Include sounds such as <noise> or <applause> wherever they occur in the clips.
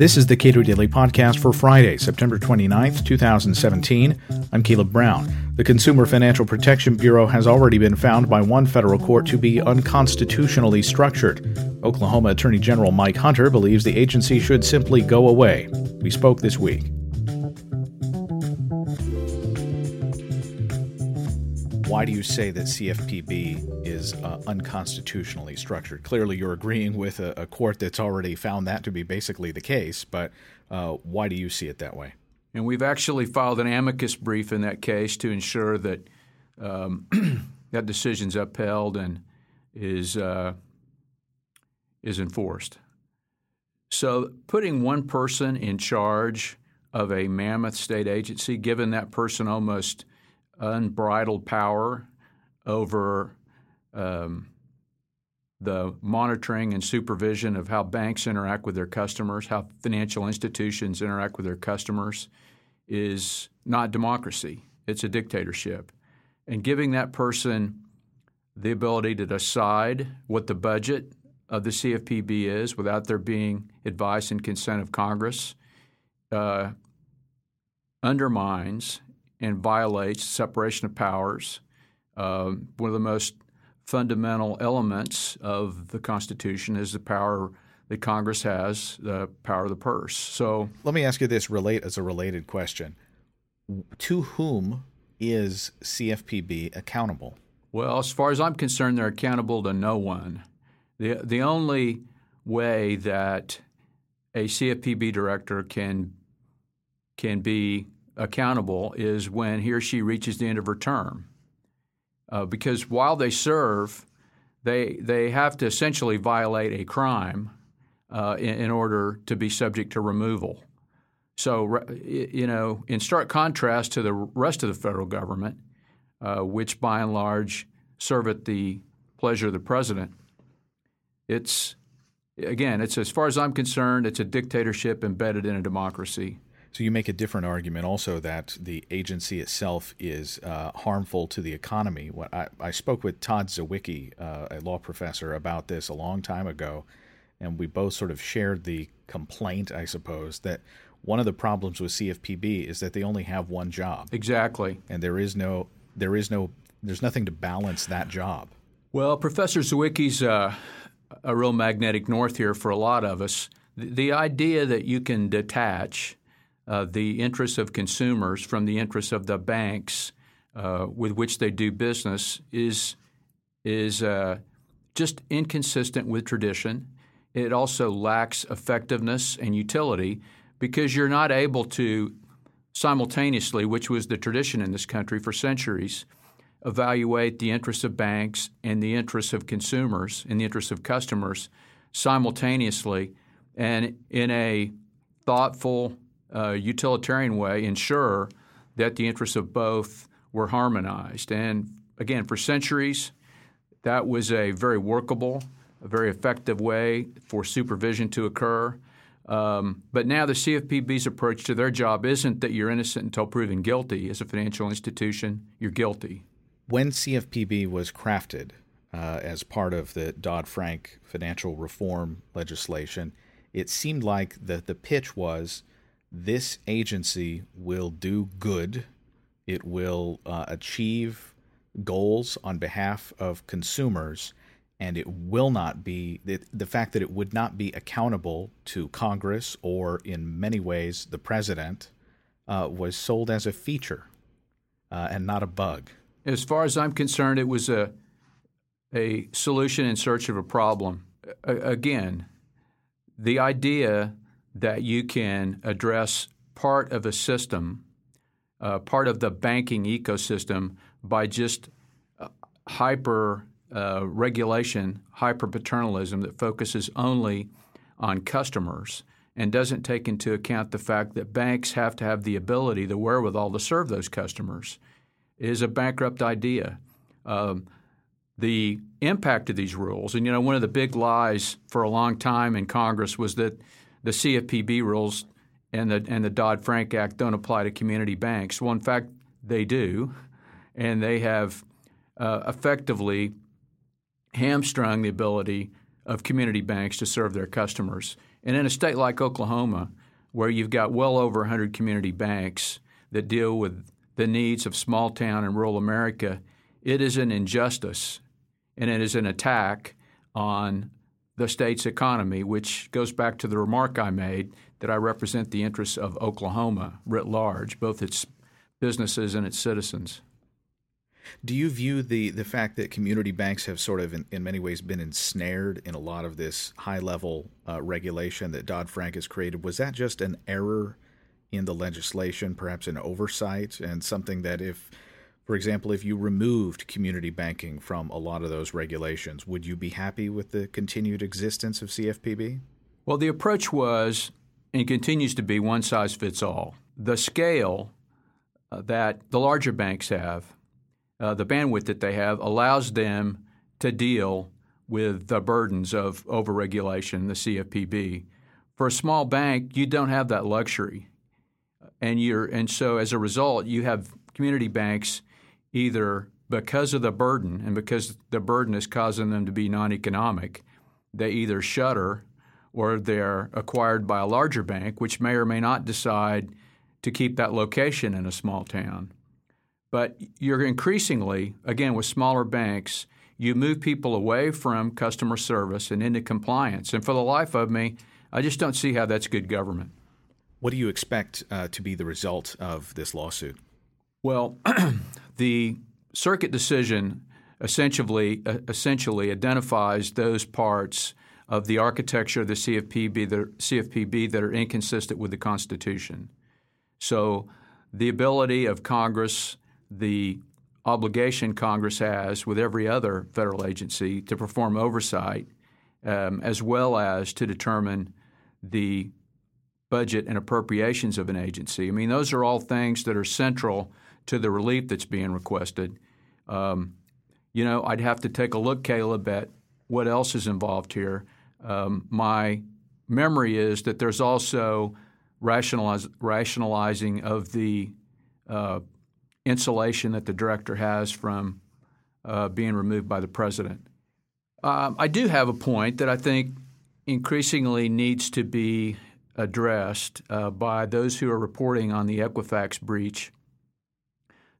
This is the Cato Daily Podcast for Friday, September 29th, 2017. I'm Caleb Brown. The Consumer Financial Protection Bureau has already been found by one federal court to be unconstitutionally structured. Oklahoma Attorney General Mike Hunter believes the agency should simply go away. We spoke this week. Why do you say that CFPB is uh, unconstitutionally structured? Clearly, you're agreeing with a, a, court that's already found that to be basically the case, but uh, why do you see it that way? And we've actually filed an amicus brief in that case to ensure that um, <clears throat> that decision's upheld and is uh, is enforced. So, putting one person in charge of a mammoth state agency, given that person almost unbridled power over um, the monitoring and supervision of how banks interact with their customers, how financial institutions interact with their customers, is not democracy. It's a dictatorship. And giving that person the ability to decide what the budget of the CFPB is without there being advice and consent of Congress uh, undermines and violates separation of powers, uh, one of the most fundamental elements of the Constitution is the power that Congress has, the power of the purse. So let me ask you this relate as a related question. To whom is CFPB accountable? Well, as far as I'm concerned, they're accountable to no one. The the only way that a CFPB director can can be accountable is when he or she reaches the end of her term. Uh, because while they serve, they, they have to essentially violate a crime uh, in, in, order to be subject to removal. So, you know, in stark contrast to the rest of the federal government, uh, which by and large serve at the pleasure of the president, it's again, it's as far as I'm concerned, it's a dictatorship embedded in a democracy. So you make a different argument also that the agency itself is uh, harmful to the economy. What I, I spoke with Todd Zywicki, uh, a law professor, about this a long time ago, and we both sort of shared the complaint, I suppose, that one of the problems with CFPB is that they only have one job. Exactly. And there is no there is no there's nothing to balance that job. Well, Professor Zywicki's uh, a real magnetic north here for a lot of us. The, the idea that you can detach uh, the interests of consumers from the interests of the banks uh, with which they do business is is uh, just inconsistent with tradition. It also lacks effectiveness and utility because you're not able to simultaneously, which was the tradition in this country for centuries, evaluate the interests of banks and the interests of consumers and the interests of customers simultaneously and in a thoughtful uh, utilitarian way ensure that the interests of both were harmonized. And again, for centuries, that was a very workable, a very effective way for supervision to occur. Um, but now the CFPB's approach to their job isn't that you're innocent until proven guilty. As a financial institution, you're guilty. When CFPB was crafted uh, as part of the Dodd Frank financial reform legislation, it seemed like the, the pitch was this agency will do good. It will uh, achieve goals on behalf of consumers, and it will not be the, the fact that it would not be accountable to Congress or, in many ways, the president uh, was sold as a feature uh, and not a bug. As far as I'm concerned, it was a a solution in search of a problem. A- again, the idea that you can address part of a system, uh, part of the banking ecosystem, by just uh, hyper uh, regulation, hyper paternalism that focuses only on customers and doesn't take into account the fact that banks have to have the ability, the wherewithal to serve those customers, is a bankrupt idea. Um, the impact of these rules, and you know, one of the big lies for a long time in Congress was that the CFPB rules and the and the Dodd Frank Act don't apply to community banks. Well, in fact, they do, and they have uh, effectively hamstrung the ability of community banks to serve their customers. And in a state like Oklahoma, where you've got well over 100 community banks that deal with the needs of small town and rural America, it is an injustice and it is an attack on the state's economy, which goes back to the remark I made that I represent the interests of Oklahoma writ large, both its businesses and its citizens. Do you view the, the fact that community banks have sort of, in, in many ways, been ensnared in a lot of this high level uh, regulation that Dodd Frank has created? Was that just an error in the legislation, perhaps an oversight, and something that if for example, if you removed community banking from a lot of those regulations, would you be happy with the continued existence of CFPB? Well, the approach was and continues to be one size fits all. The scale uh, that the larger banks have, uh, the bandwidth that they have, allows them to deal with the burdens of overregulation, the CFPB. For a small bank, you don't have that luxury. And you're and so as a result, you have community banks either because of the burden and because the burden is causing them to be non economic, they either shutter or they're acquired by a larger bank, which may or may not decide to keep that location in a small town. But you're increasingly, again, with smaller banks, you move people away from customer service and into compliance. And for the life of me, I just don't see how that's good government. What do you expect uh, to be the result of this lawsuit? Well, <clears throat> the circuit decision essentially uh, essentially identifies those parts of the architecture of the CFPB that, CFPB that are inconsistent with the Constitution. So, the ability of Congress, the obligation Congress has with every other federal agency to perform oversight, um, as well as to determine the budget and appropriations of an agency. I mean, those are all things that are central to the relief that's being requested. Um, you know, I'd have to take a look, Caleb, at what else is involved here. Um, my memory is that there's also rationalizing of the uh, insulation that the director has from uh, being removed by the president. Um, I do have a point that I think increasingly needs to be addressed uh, by those who are reporting on the Equifax breach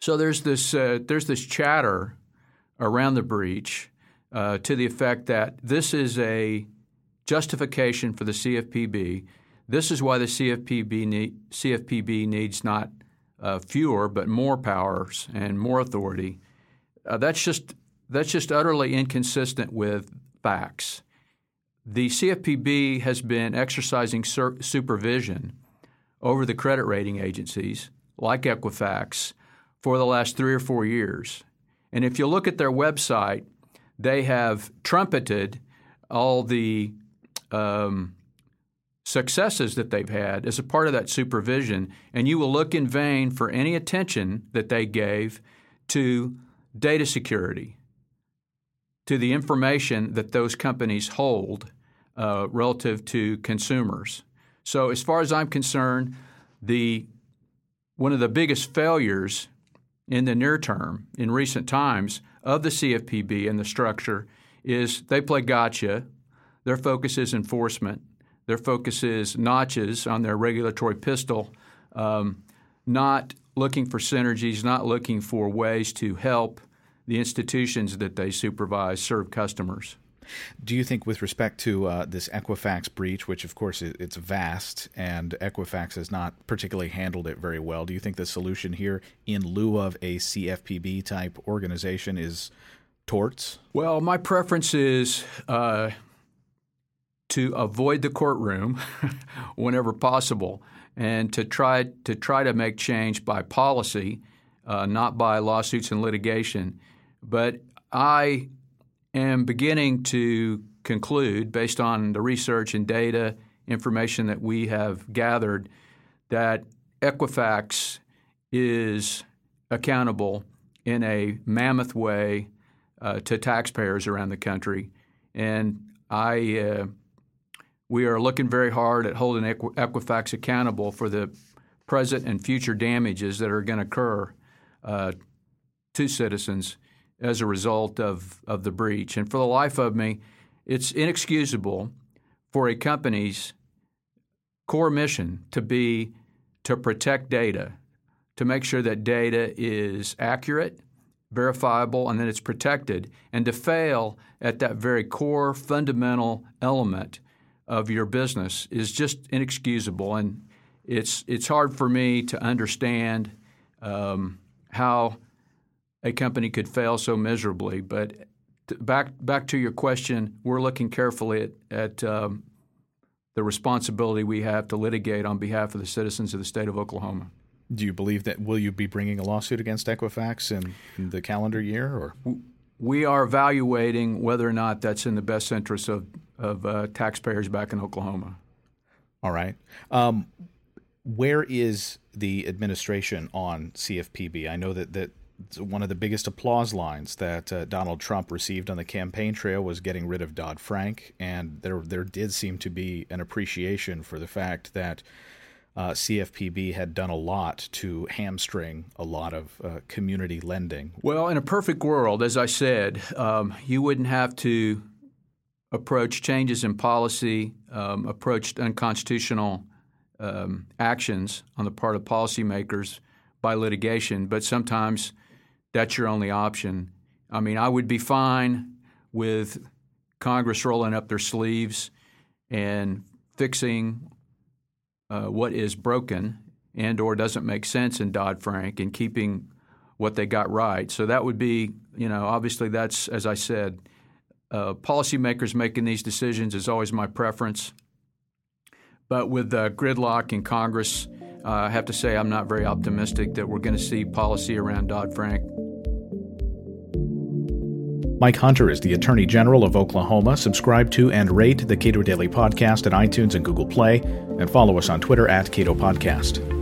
so there's this uh, there's this chatter around the breach uh, to the effect that this is a justification for the CFPB. This is why the CFPB need, CFPB needs not uh, fewer but more powers and more authority. Uh, that's just that's just utterly inconsistent with facts. The CFPB has been exercising sur- supervision over the credit rating agencies like Equifax for the last three or four years. And if you look at their website, they have trumpeted all the um, successes that they've had as a part of that supervision, and you will look in vain for any attention that they gave to data security, to the information that those companies hold uh, relative to consumers. So, as far as I'm concerned, the one of the biggest failures in the near term, in recent times, of the CFPB and the structure is they play gotcha. Their focus is enforcement. Their focus is notches on their regulatory pistol, um, not looking for synergies, not looking for ways to help the institutions that they supervise serve customers. Do you think, with respect to uh, this Equifax breach, which of course it's vast and Equifax has not particularly handled it very well, do you think the solution here, in lieu of a CFPB type organization, is torts? Well, my preference is uh, to avoid the courtroom <laughs> whenever possible, and to try to try to make change by policy, uh, not by lawsuits and litigation. But I am beginning to conclude, based on the research and data information that we have gathered, that Equifax is accountable in a mammoth way uh, to taxpayers around the country. And I, uh, we are looking very hard at holding Equifax accountable for the present and future damages that are going to occur uh, to citizens as a result of, of the breach. And for the life of me, it's inexcusable for a company's core mission to be to protect data, to make sure that data is accurate, verifiable, and that it's protected, and to fail at that very core fundamental element of your business is just inexcusable. And it's it's hard for me to understand um, how a company could fail so miserably. But back back to your question, we're looking carefully at, at um, the responsibility we have to litigate on behalf of the citizens of the state of Oklahoma. Do you believe that will you be bringing a lawsuit against Equifax in, in the calendar year, or we are evaluating whether or not that's in the best interest of of uh, taxpayers back in Oklahoma. All right. Um, where is the administration on CFPB? I know that that one of the biggest applause lines that uh, Donald Trump received on the campaign trail was getting rid of Dodd Frank, and there there did seem to be an appreciation for the fact that uh, CFPB had done a lot to hamstring a lot of uh, community lending. Well, in a perfect world, as I said, um, you wouldn't have to approach changes in policy, um, approach unconstitutional um, actions on the part of policymakers by litigation, but sometimes that's your only option. I mean, I would be fine with Congress rolling up their sleeves and fixing uh, what is broken and or doesn't make sense in Dodd-Frank and keeping what they got right. So that would be, you know, obviously that's, as I said, uh, policymakers making these decisions is always my preference. But with the gridlock in Congress, uh, I have to say I'm not very optimistic that we're going to see policy around Dodd Frank. Mike Hunter is the Attorney General of Oklahoma. Subscribe to and rate the Cato Daily Podcast at iTunes and Google Play, and follow us on Twitter at Cato Podcast.